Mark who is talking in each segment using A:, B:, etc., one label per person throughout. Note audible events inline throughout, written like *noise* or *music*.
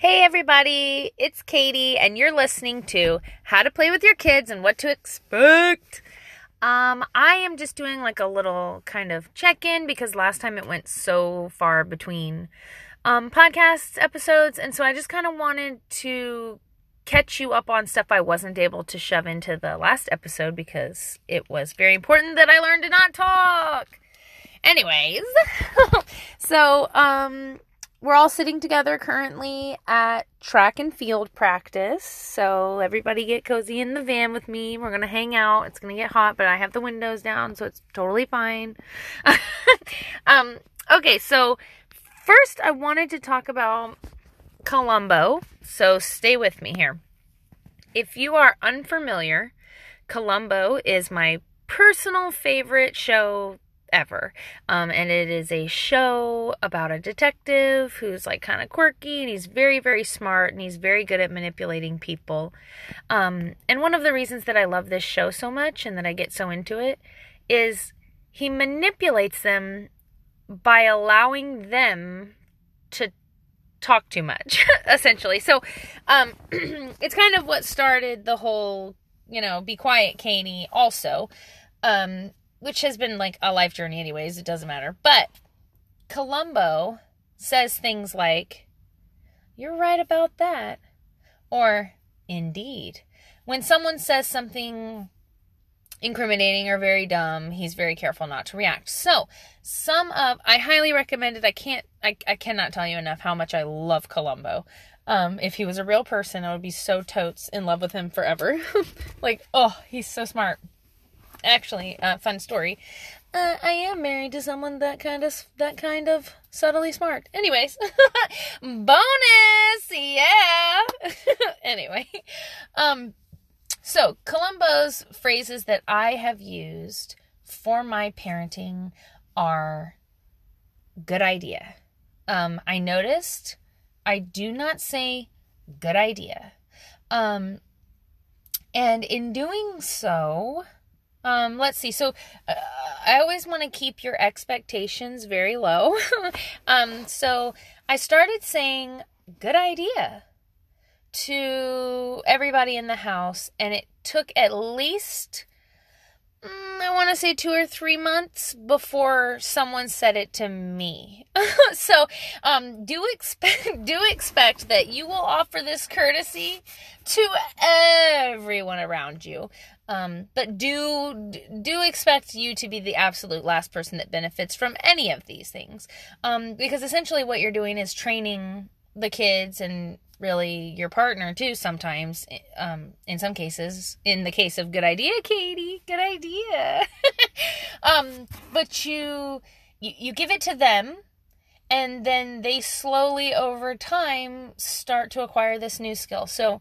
A: Hey, everybody, it's Katie, and you're listening to How to Play with Your Kids and What to Expect. Um, I am just doing like a little kind of check in because last time it went so far between um, podcast episodes, and so I just kind of wanted to catch you up on stuff I wasn't able to shove into the last episode because it was very important that I learned to not talk. Anyways, *laughs* so um we're all sitting together currently at track and field practice. So everybody get cozy in the van with me. We're going to hang out. It's going to get hot, but I have the windows down, so it's totally fine. *laughs* um okay, so first I wanted to talk about Columbo. So stay with me here. If you are unfamiliar, Columbo is my personal favorite show ever. Um, and it is a show about a detective who's like kind of quirky and he's very, very smart and he's very good at manipulating people. Um, and one of the reasons that I love this show so much and that I get so into it is he manipulates them by allowing them to talk too much *laughs* essentially so um *clears throat* it's kind of what started the whole you know be quiet katie also um which has been like a life journey anyways it doesn't matter but columbo says things like you're right about that or indeed when someone says something incriminating or very dumb, he's very careful not to react. So, some of I highly recommend it. I can't I, I cannot tell you enough how much I love Columbo. Um, if he was a real person, I would be so totes in love with him forever. *laughs* like, oh, he's so smart. Actually, uh, fun story. Uh, I am married to someone that kind of that kind of subtly smart. Anyways, *laughs* bonus, yeah. *laughs* anyway, um, so, Columbo's phrases that I have used for my parenting are good idea. Um, I noticed I do not say good idea. Um, and in doing so, um, let's see. So, uh, I always want to keep your expectations very low. *laughs* um, so I started saying good idea to everybody in the house, and it took at least mm, I want to say two or three months before someone said it to me. *laughs* so, um, do expect *laughs* do expect that you will offer this courtesy to everyone around you. Um, but do do expect you to be the absolute last person that benefits from any of these things, um, because essentially what you're doing is training the kids and really your partner too sometimes um in some cases in the case of good idea katie good idea. *laughs* Um but you, you you give it to them and then they slowly over time start to acquire this new skill. So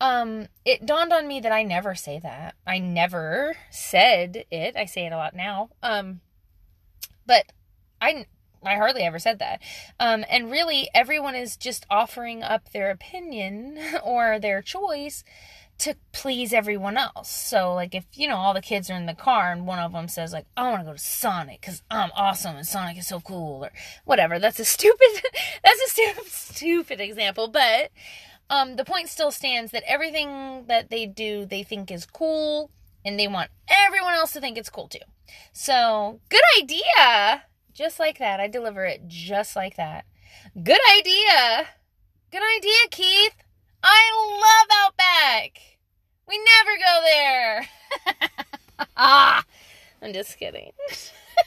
A: um it dawned on me that i never say that. I never said it. I say it a lot now. Um but i I hardly ever said that. Um, and really, everyone is just offering up their opinion *laughs* or their choice to please everyone else. So, like, if you know all the kids are in the car and one of them says, like, I want to go to Sonic because I'm awesome and Sonic is so cool, or whatever. That's a stupid. *laughs* that's a stupid, stupid example, but um, the point still stands that everything that they do, they think is cool, and they want everyone else to think it's cool too. So, good idea. Just like that. I deliver it just like that. Good idea. Good idea, Keith. I love Outback. We never go there. *laughs* ah, I'm just kidding.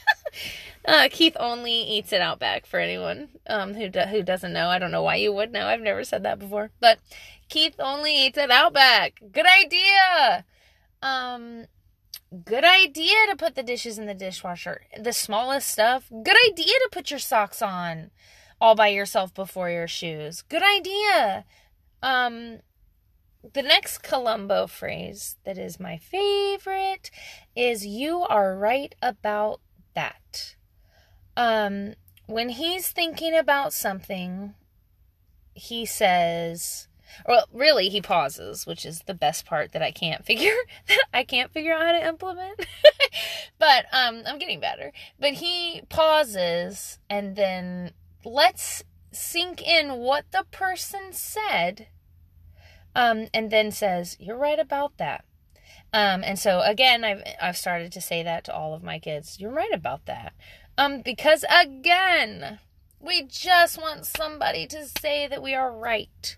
A: *laughs* uh, Keith only eats at Outback for anyone um, who do- who doesn't know. I don't know why you would know. I've never said that before, but Keith only eats at Outback. Good idea. Um, good idea to put the dishes in the dishwasher. The smallest stuff, good idea to put your socks on all by yourself before your shoes. Good idea. Um the next Columbo phrase that is my favorite is you are right about that. Um when he's thinking about something, he says well, really, he pauses, which is the best part that I can't *laughs* figure I can't figure out how to implement. *laughs* but um, I'm getting better. But he pauses and then lets sink in what the person said um, and then says, You're right about that. Um, and so again, I've I've started to say that to all of my kids. You're right about that. Um, because again, we just want somebody to say that we are right.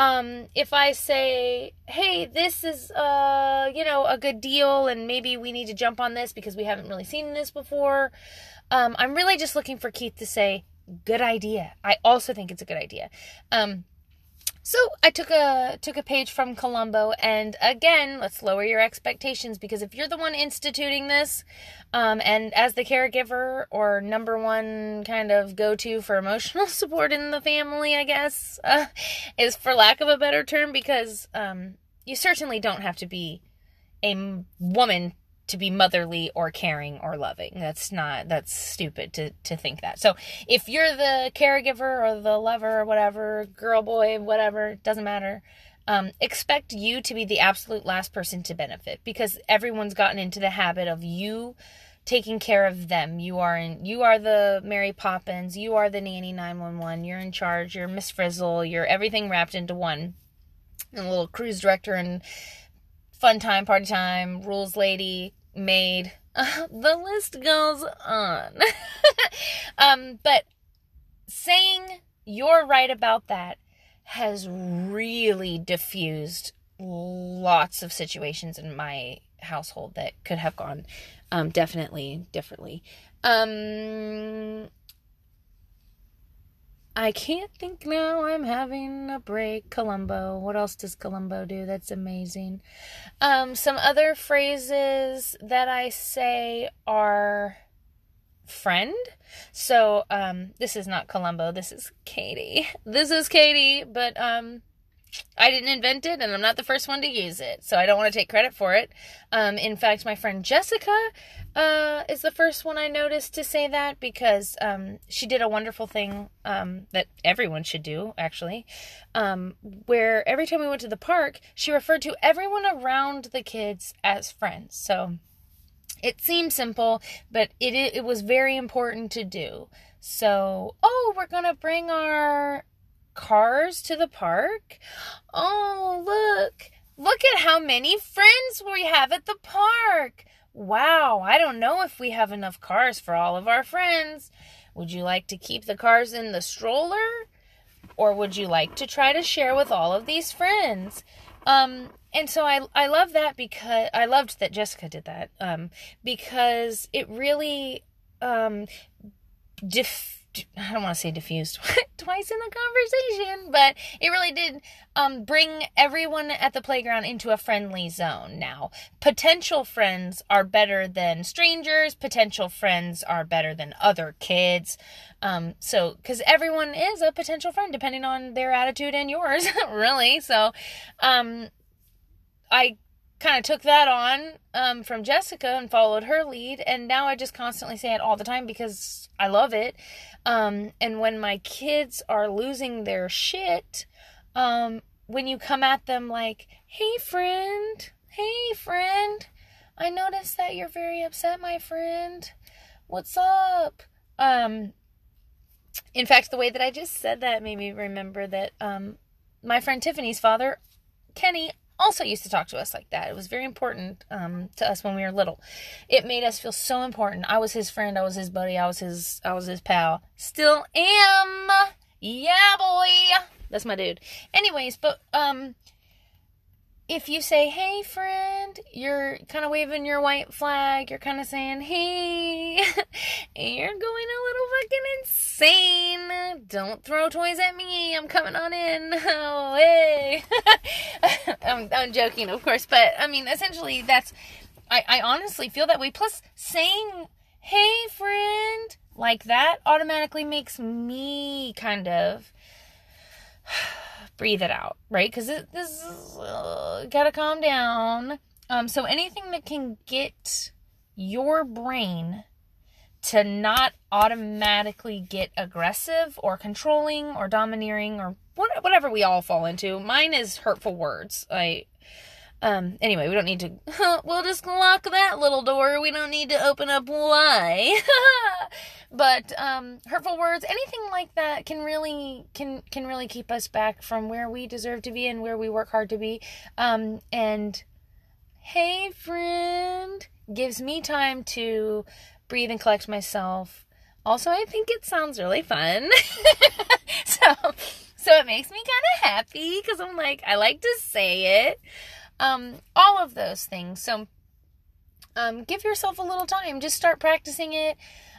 A: Um, if I say, hey, this is, uh, you know, a good deal and maybe we need to jump on this because we haven't really seen this before, um, I'm really just looking for Keith to say, good idea. I also think it's a good idea. Um, so I took a took a page from Columbo, and again, let's lower your expectations because if you're the one instituting this, um, and as the caregiver or number one kind of go to for emotional *laughs* support in the family, I guess uh, is for lack of a better term, because um, you certainly don't have to be a woman to be motherly or caring or loving. That's not that's stupid to to think that. So if you're the caregiver or the lover or whatever, girl boy, whatever, doesn't matter. Um, expect you to be the absolute last person to benefit because everyone's gotten into the habit of you taking care of them. You are in you are the Mary Poppins, you are the nanny 911, you're in charge, you're Miss Frizzle, you're everything wrapped into one. And a little cruise director and fun time, party time, rules lady, made. Uh, *laughs* the list goes on. *laughs* um, but saying you're right about that has really diffused lots of situations in my household that could have gone um, definitely differently. Um, I can't think now. I'm having a break. Columbo. What else does Columbo do? That's amazing. Um, some other phrases that I say are friend. So, um, this is not Columbo. This is Katie. *laughs* This is Katie, but, um, I didn't invent it and I'm not the first one to use it, so I don't want to take credit for it. Um, in fact, my friend Jessica uh, is the first one I noticed to say that because um, she did a wonderful thing um, that everyone should do, actually, um, where every time we went to the park, she referred to everyone around the kids as friends. So it seemed simple, but it, it was very important to do. So, oh, we're going to bring our cars to the park. Oh, look. Look at how many friends we have at the park. Wow, I don't know if we have enough cars for all of our friends. Would you like to keep the cars in the stroller? Or would you like to try to share with all of these friends? Um, and so I I love that because I loved that Jessica did that. Um, because it really um def- I don't want to say diffused *laughs* twice in the conversation, but it really did um, bring everyone at the playground into a friendly zone now. Potential friends are better than strangers, potential friends are better than other kids. Um, so, because everyone is a potential friend depending on their attitude and yours, *laughs* really. So, um, I kind of took that on um, from Jessica and followed her lead, and now I just constantly say it all the time because I love it. Um, and when my kids are losing their shit, um, when you come at them like, hey, friend, hey, friend, I noticed that you're very upset, my friend. What's up? Um, in fact, the way that I just said that made me remember that um, my friend Tiffany's father, Kenny, also used to talk to us like that. It was very important um, to us when we were little. It made us feel so important. I was his friend. I was his buddy. I was his. I was his pal. Still am. Yeah, boy. That's my dude. Anyways, but um, if you say, hey, friend, you're kind of waving your white flag. You're kind of saying, hey, you're going a little fucking insane. Don't throw toys at me. I'm coming on in. Oh, hey. I'm, I'm joking, of course. But, I mean, essentially, that's, I, I honestly feel that way. Plus, saying, hey, friend, like that automatically makes me kind of breathe it out, right? Because this is uh, gotta calm down. Um, so anything that can get your brain to not automatically get aggressive or controlling or domineering or whatever we all fall into. Mine is hurtful words. I Um, anyway, we don't need to, *laughs* we'll just lock that little door. We don't need to open up why. *laughs* but, um, hurtful words, anything like that can really, can, can really keep us back from where we deserve to be and where we work hard to be. Um, and, hey friend, gives me time to breathe and collect myself. Also, I think it sounds really fun. *laughs* so, so it makes me kind of happy because I'm like, I like to say it. Um, all of those things. So, um, give yourself a little time. Just start practicing it.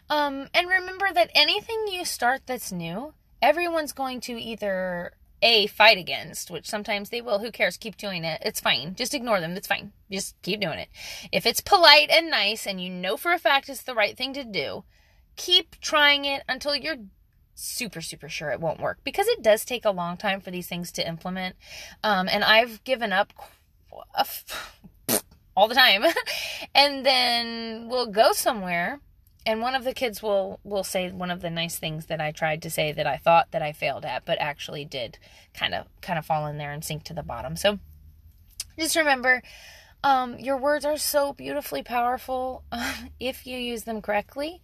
A: Um, and remember that anything you start that's new, everyone's going to either a fight against, which sometimes they will. Who cares? Keep doing it. It's fine. Just ignore them. It's fine. Just keep doing it. If it's polite and nice and you know for a fact it's the right thing to do, keep trying it until you're super super sure it won't work because it does take a long time for these things to implement. Um, and I've given up *laughs* all the time, *laughs* and then we'll go somewhere and one of the kids will will say one of the nice things that I tried to say that I thought that I failed at, but actually did kind of kind of fall in there and sink to the bottom. So just remember, um, your words are so beautifully powerful *laughs* if you use them correctly,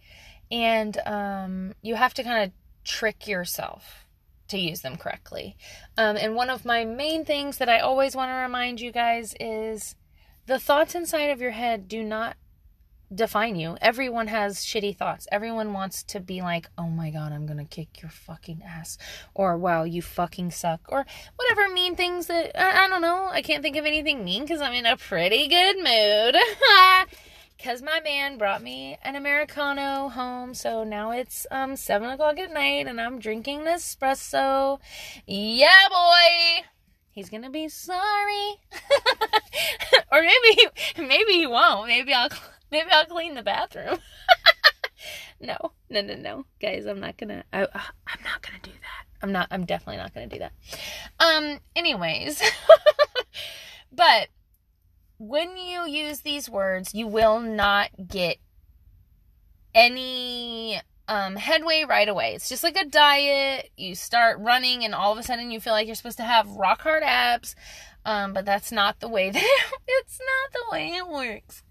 A: and um, you have to kind of trick yourself to use them correctly. Um, and one of my main things that I always want to remind you guys is the thoughts inside of your head do not define you. Everyone has shitty thoughts. Everyone wants to be like, oh my god, I'm gonna kick your fucking ass. Or, wow, you fucking suck. Or whatever mean things that, I, I don't know. I can't think of anything mean because I'm in a pretty good mood. *laughs* Because my man brought me an Americano home. So now it's um 7 o'clock at night and I'm drinking espresso. Yeah, boy! He's gonna be sorry. *laughs* or maybe, maybe he won't. Maybe I'll Maybe I'll clean the bathroom. *laughs* no, no, no, no, guys. I'm not gonna. I, I'm not gonna do that. I'm not. I'm definitely not gonna do that. Um. Anyways, *laughs* but when you use these words, you will not get any um, headway right away. It's just like a diet. You start running, and all of a sudden, you feel like you're supposed to have rock hard abs. Um, but that's not the way *laughs* that it's not the way it works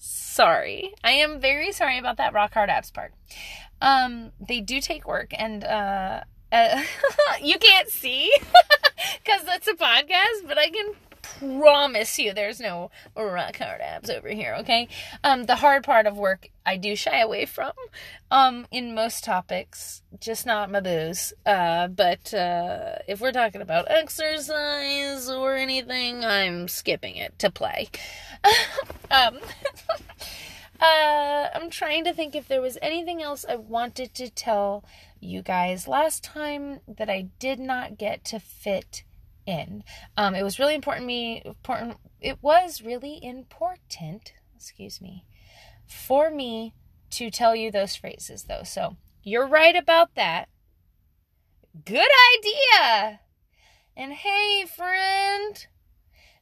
A: sorry. I am very sorry about that rock hard abs part. Um, they do take work, and uh, *laughs* uh *laughs* you can't see because that's a podcast, but I can promise you there's no rock hard abs over here, okay? Um, the hard part of work I do shy away from um, in most topics, just not my booze. Uh, but uh, if we're talking about exercise or anything, I'm skipping it to play. *laughs* um, *laughs* uh, I'm trying to think if there was anything else I wanted to tell you guys last time that I did not get to fit in. Um, it was really important me important it was really important, excuse me, for me to tell you those phrases though. So, you're right about that. Good idea. And hey, friend,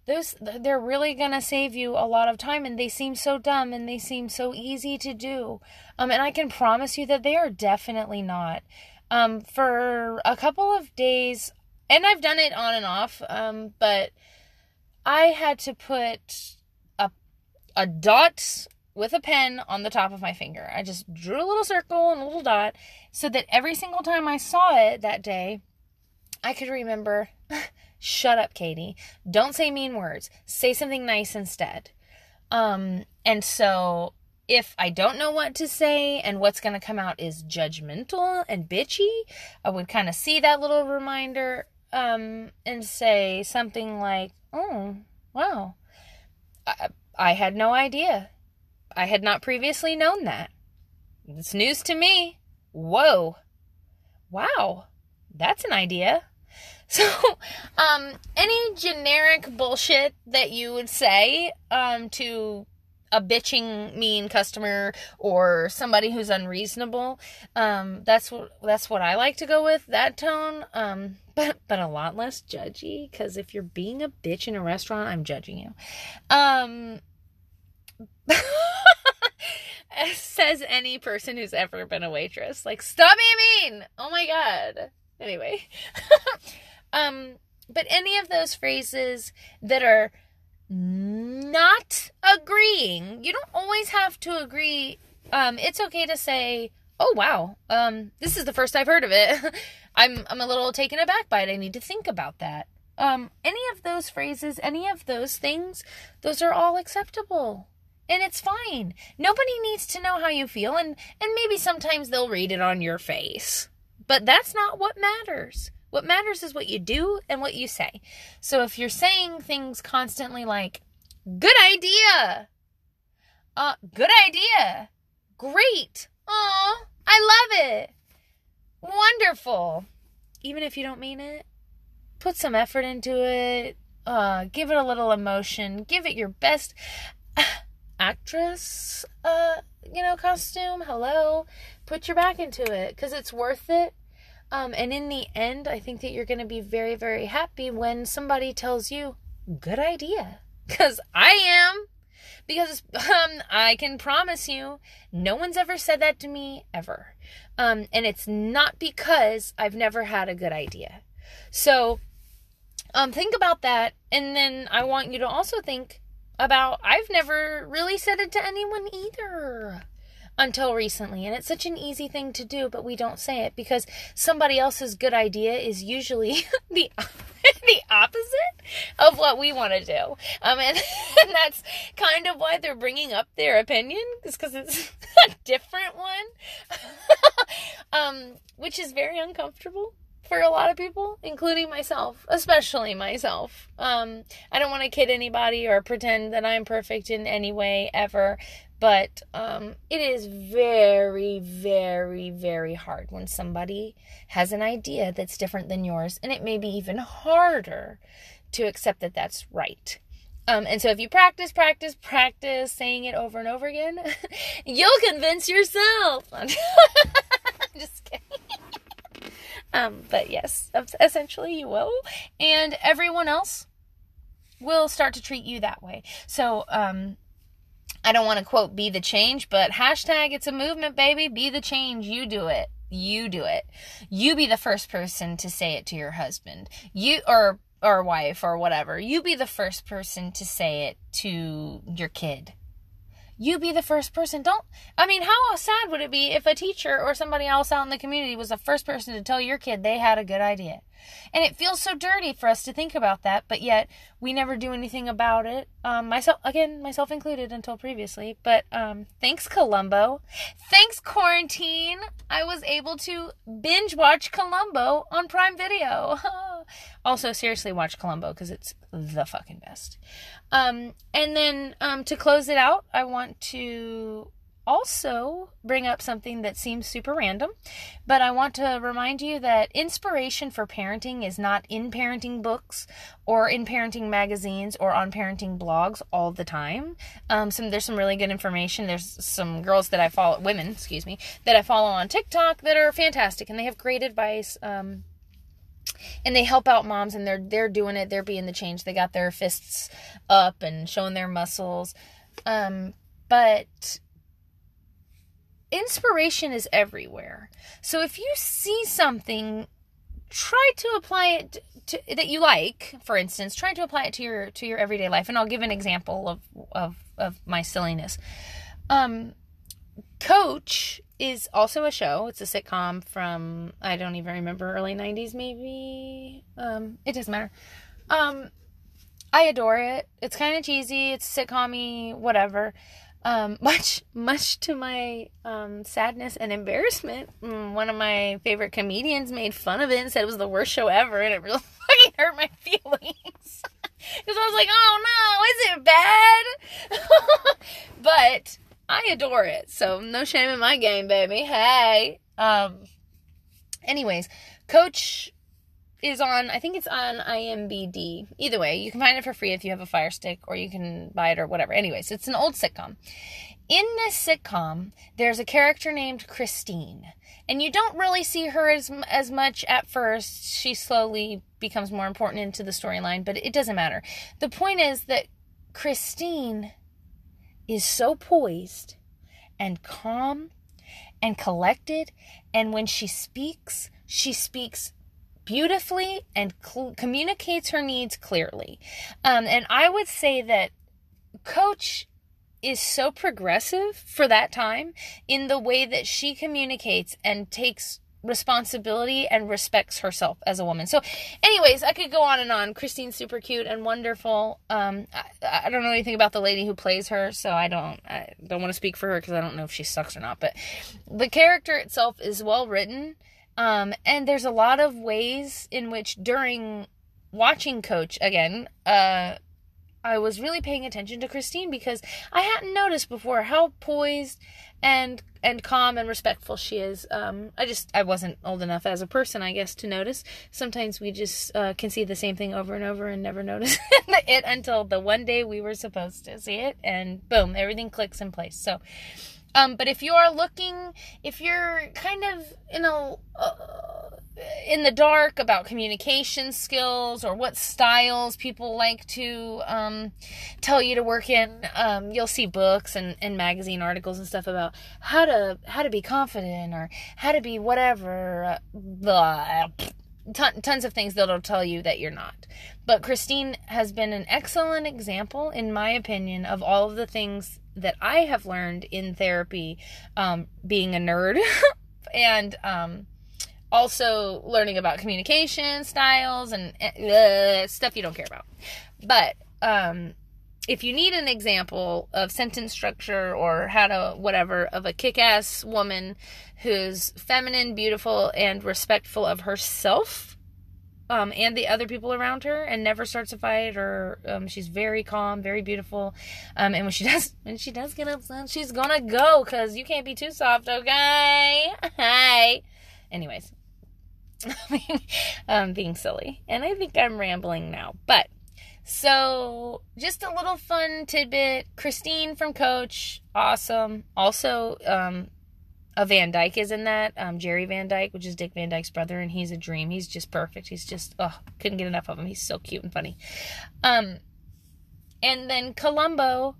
A: those they're really going to save you a lot of time and they seem so dumb and they seem so easy to do. Um and I can promise you that they are definitely not. Um for a couple of days and I've done it on and off, um, but I had to put a a dot with a pen on the top of my finger. I just drew a little circle and a little dot so that every single time I saw it that day, I could remember *laughs* shut up, Katie. Don't say mean words. Say something nice instead. Um, and so if I don't know what to say and what's going to come out is judgmental and bitchy, I would kind of see that little reminder um, and say something like, "Oh, wow, I, I had no idea. I had not previously known that. It's news to me. Whoa, wow, that's an idea." *laughs* So, um, any generic bullshit that you would say um, to a bitching mean customer or somebody who's unreasonable um that's what that's what i like to go with that tone. Um *laughs* but but a lot less judgy because if you're being a bitch in a restaurant i'm judging you. Um *laughs* says any person who's ever been a waitress. Like stop being mean! Oh my god. Anyway. *laughs* Um but any of those phrases that are not agreeing. You don't always have to agree. Um, it's okay to say, "Oh wow, um, this is the first I've heard of it. *laughs* I'm I'm a little taken aback by it. I need to think about that." Um, any of those phrases, any of those things, those are all acceptable. And it's fine. Nobody needs to know how you feel and and maybe sometimes they'll read it on your face. But that's not what matters. What matters is what you do and what you say. So if you're saying things constantly like, good idea, uh, good idea, great, oh, I love it, wonderful, even if you don't mean it, put some effort into it, uh, give it a little emotion, give it your best *sighs* actress, uh, you know, costume. Hello, put your back into it because it's worth it um, and in the end, I think that you're going to be very, very happy when somebody tells you, good idea. *laughs* Because I am. Because um, I can promise you, no one's ever said that to me ever. Um, and it's not because I've never had a good idea. So um, think about that. And then I want you to also think about I've never really said it to anyone either until recently. And it's such an easy thing to do, but we don't say it because somebody else's good idea is usually *laughs* the *laughs* the opposite of what we want to do. Um, and, *laughs* and that's kind of why they're bringing up their opinion, is because it's a different one, um, which is very uncomfortable for a lot of people, including myself, especially myself. Um, I don't want to kid anybody or pretend that I'm perfect in any way ever, but um, it is very, very, very hard when somebody has an idea that's different than yours, and it may be even harder to accept that that's right. Um, and so if you practice, practice, practice saying it over and over again, *laughs* you'll convince yourself. *laughs* I'm just kidding. Um, but yes, essentially you will. And everyone else will start to treat you that way. So, um, I don't want to quote be the change, but hashtag it's a movement, baby. Be the change. You do it. You do it. You be the first person to say it to your husband. You or or wife or whatever. You be the first person to say it to your kid you be the first person. Don't, I mean, how sad would it be if a teacher or somebody else out in the community was the first person to tell your kid they had a good idea? And it feels so dirty for us to think about that, but yet we never do anything about it. Um, myself, again, myself included until previously. But um, thanks, Columbo. Thanks, quarantine. I was able to binge watch Columbo on Prime Video. *laughs* also, seriously, watch Columbo because it's the fucking best. Um, and then um, to close it out, I want to also bring up something that seems super random, but I want to remind you that inspiration for parenting is not in parenting books or in parenting magazines or on parenting blogs all the time. Um, some there's some really good information. There's some girls that I follow, women, excuse me, that I follow on TikTok that are fantastic and they have great advice. Um, and they help out moms and they're they're doing it they're being the change they got their fists up and showing their muscles um but inspiration is everywhere so if you see something try to apply it to, that you like for instance try to apply it to your to your everyday life and i'll give an example of of of my silliness um coach is also a show. It's a sitcom from I don't even remember early '90s, maybe. Um, it doesn't matter. Um, I adore it. It's kind of cheesy. It's sitcommy, whatever. Um, *laughs* much, much to my um, sadness and embarrassment, mm, one of my favorite comedians made fun of it and said it was the worst show ever, and it really *laughs* fucking hurt my feelings. *laughs* Because I was like, oh no, is it bad? but I adore it. So no shame in my game, baby. Hey. Um anyways, Coach is on I think it's on IMBD. Either way, you can find it for free if you have a fire stick or you can buy it or whatever. Anyways, it's an old sitcom. In this sitcom, there's a character named Christine. And you don't really see her as as much at first. She slowly becomes more important into the storyline, but it doesn't matter. The point is that Christine is so poised and calm and collected. And when she speaks, she speaks beautifully and cl- communicates her needs clearly. Um, and I would say that Coach is so progressive for that time in the way that she communicates and takes responsibility and respects herself as a woman. So, anyways, I could go on and on. Christine's super cute and wonderful. Um, I, I don't know anything about the lady who plays her, so I don't I don't want to speak for her because I don't know if she sucks or not. But the character itself is well written, um, and there's a lot of ways in which during watching Coach again, uh, I was really paying attention to Christine because I hadn't noticed before how poised and and calm and respectful she is. Um, I just I wasn't old enough as a person, I guess, to notice. Sometimes we just uh, can see the same thing over and over and never notice *laughs* it until the one day we were supposed to see it, and boom, everything clicks in place. So. Um, but if you are looking, if you're kind of in a uh, in the dark about communication skills or what styles people like to um, tell you to work in. Um, you'll see books and, and magazine articles and stuff about how to how to be confident or how to be whatever. Blah. Ton, tons of things that'll tell you that you're not. But Christine has been an excellent example, in my opinion, of all of the things that I have learned in therapy, um, being a nerd *laughs* and um, also learning about communication styles and uh, stuff you don't care about. But um, if you need an example of sentence structure or how to whatever of a kick-ass woman who's feminine, beautiful, and respectful of herself. Um, and the other people around her, and never starts a fight, or um, she's very calm, very beautiful. Um, and when she *laughs* does, when she does get upset, she's gonna go because you can't be too soft, okay? *laughs* Hi. Anyways, *laughs* um, being silly. And I think I'm rambling now. But so just a little fun tidbit. Christine from Coach, awesome. Also, um, a Van Dyke is in that. Um, Jerry Van Dyke, which is Dick Van Dyke's brother, and he's a dream. He's just perfect. He's just oh, couldn't get enough of him. He's so cute and funny. Um, and then Columbo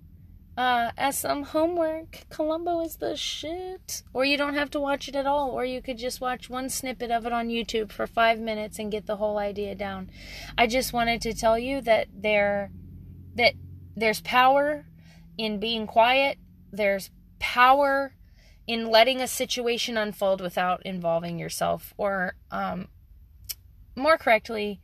A: uh, as some homework. Columbo is the shit. Or you don't have to watch it at all, or you could just watch one snippet of it on YouTube for five minutes and get the whole idea down. I just wanted to tell you that there that there's power in being quiet. There's power in letting a situation unfold without involving yourself, or um, more correctly,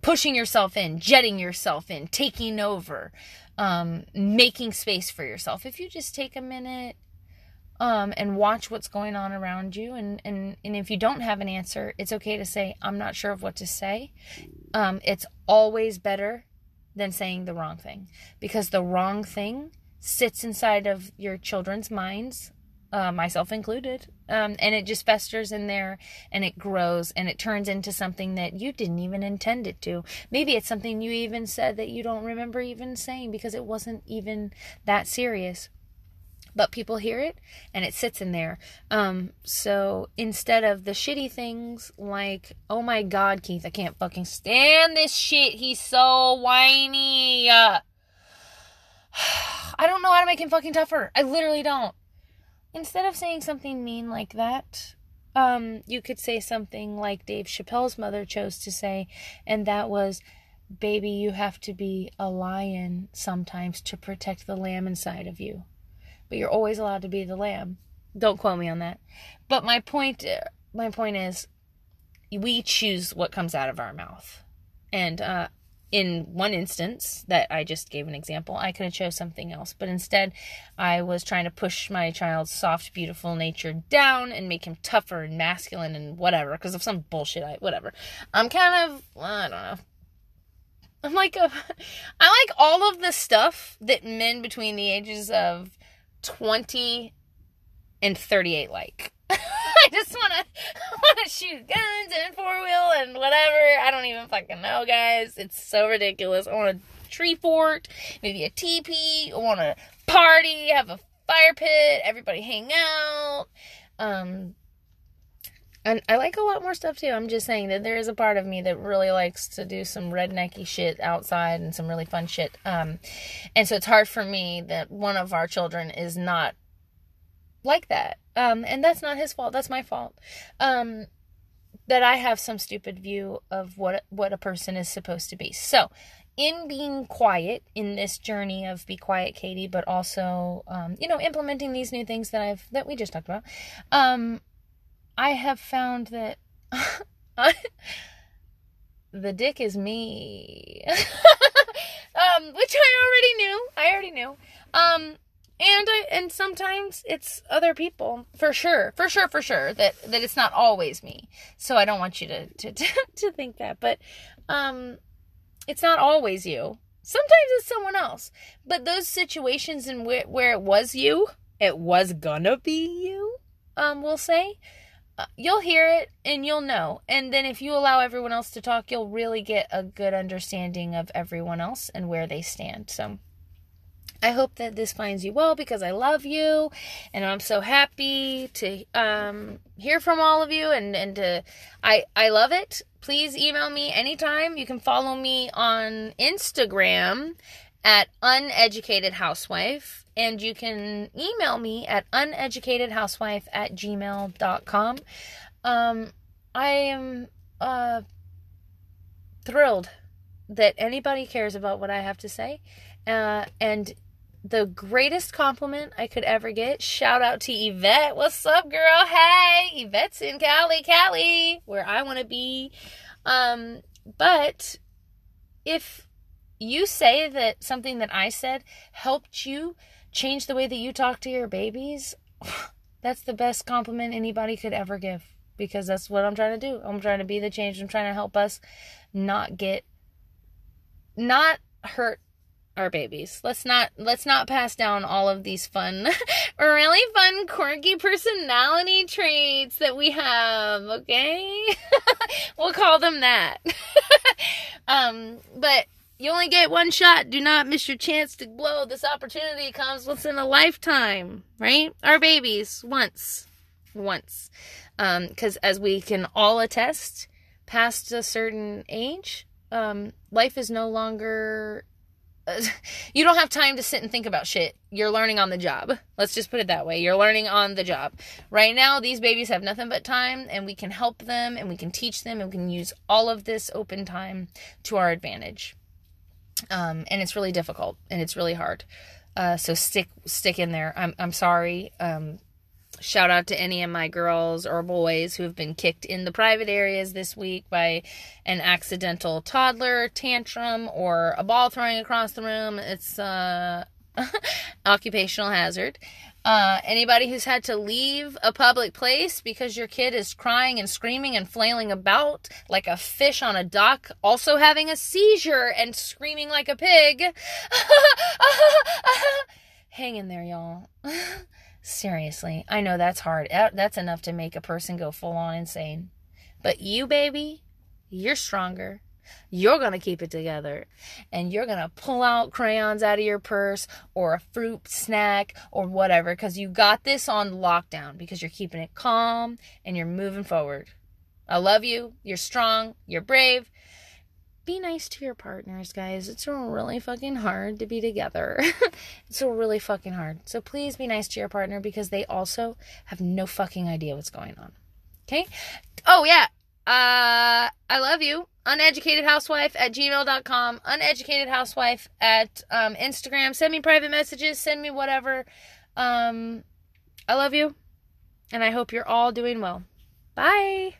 A: pushing yourself in, jetting yourself in, taking over um, making space for yourself. If you just take a minute um, and watch what's going on around you, and, and, and if you don't have an answer, it's okay to say, I'm not sure of what to say. Um, it's always better than saying the wrong thing because the wrong thing sits inside of your children's minds uh, myself included. Um, and it just festers in there and it grows and it turns into something that you didn't even intend it to. Maybe it's something you even said that you don't remember even saying because it wasn't even that serious. But people hear it and it sits in there. Um, so instead of the shitty things like, oh my god, Keith, I can't fucking stand this shit. He's so whiny. Uh, I don't know how to make him fucking tougher. I literally don't instead of saying something mean like that, um, you could say something like Dave Chappelle's mother chose to say, and that was, Baby, you have to be a lion sometimes to protect the lamb inside of you. But you're always allowed to be the lamb. Don't quote me on that. But my point, my point is, we choose what comes out of our mouth. And uh, in one instance that I just gave an example, I could have chose something else, but instead I was trying to push my child's soft, beautiful nature down and make him tougher and masculine and whatever because of some bullshit. I whatever. I'm kind of I don't know. I'm like uh, a, *laughs* I like all of the stuff that men between the ages of 20 and 38 like. *laughs* I just want to want to shoot guns and four wheel whatever. I don't even fucking know, guys. It's so ridiculous. I want a tree fort, maybe a teepee. I want to party, have a fire pit, everybody hang out. Um, and I like a lot more stuff too. I'm just saying that there is a part of me that really likes to do some rednecky shit outside and some really fun shit. Um, and so it's hard for me that one of our children is not like that. Um, and that's not his fault. That's my fault. Um, that I have some stupid view of what what a person is supposed to be. So, in being quiet in this journey of be quiet, Katie, but also, um, you know, implementing these new things that I've that we just talked about, um, I have found that *laughs* the dick is me, *laughs* um, which I already knew. I already knew. And I, and sometimes it's other people for sure for sure for sure that that it's not always me. So i don't want you to *laughs* to to think that. But um it's not always you. Sometimes it's someone else. But those situations in where, where it was you it was gonna be you um we'll say uh, you'll hear it and you'll know. And then if you allow everyone else to talk you'll really get a good understanding of everyone else and where they stand. So I hope that this finds you well because I love you and I'm so happy to um, hear from all of you and, and to I I love it. Please email me anytime. You can follow me on Instagram at uneducated housewife and you can email me at uneducatedhousewife at gmail.com. Um, I am uh, thrilled that anybody cares about what I have to say. Uh, and the greatest compliment I could ever get. Shout out to Yvette. What's up, girl? Hey, Yvette's in Cali, Cali, where I want to be. Um, but if you say that something that I said helped you change the way that you talk to your babies, *sighs* that's the best compliment anybody could ever give because that's what I'm trying to do. I'm trying to be the change. I'm trying to help us not get not hurt our babies. Let's not let's not pass down all of these fun *laughs* really fun quirky personality traits that we have, okay? *laughs* we'll call them that. *laughs* um but you only get one shot. Do not miss your chance to blow. This opportunity comes once in a lifetime, right? Our babies once. Once. Um cuz as we can all attest, past a certain age, um life is no longer *laughs* you don't have time to sit and think about shit. You're learning on the job. Let's just put it that way. You're learning on the job. Right now, these babies have nothing but time, and we can help them, and we can teach them, and we can use all of this open time to our advantage. Um, and it's really difficult, and it's really hard. Uh, so stick stick in there. I'm I'm sorry. Um, Shout out to any of my girls or boys who have been kicked in the private areas this week by an accidental toddler tantrum or a ball throwing across the room. It's uh *laughs* occupational hazard. Uh, anybody who's had to leave a public place because your kid is crying and screaming and flailing about like a fish on a dock, also having a seizure and screaming like a pig. *laughs* Hang in there, y'all. *laughs* Seriously, I know that's hard. That's enough to make a person go full on insane. But you, baby, you're stronger. You're going to keep it together. And you're going to pull out crayons out of your purse or a fruit snack or whatever because you got this on lockdown because you're keeping it calm and you're moving forward. I love you. You're strong. You're brave be nice to your partners, guys. It's really fucking hard to be together. *laughs* it's really fucking hard. So please be nice to your partner because they also have no fucking idea what's going on. Okay? Oh, yeah. Uh, I love you. Uneducated housewife at gmail.com. Uneducated housewife at um, Instagram. Send me private messages. Send me whatever. Um, I love you. And I hope you're all doing well. Bye.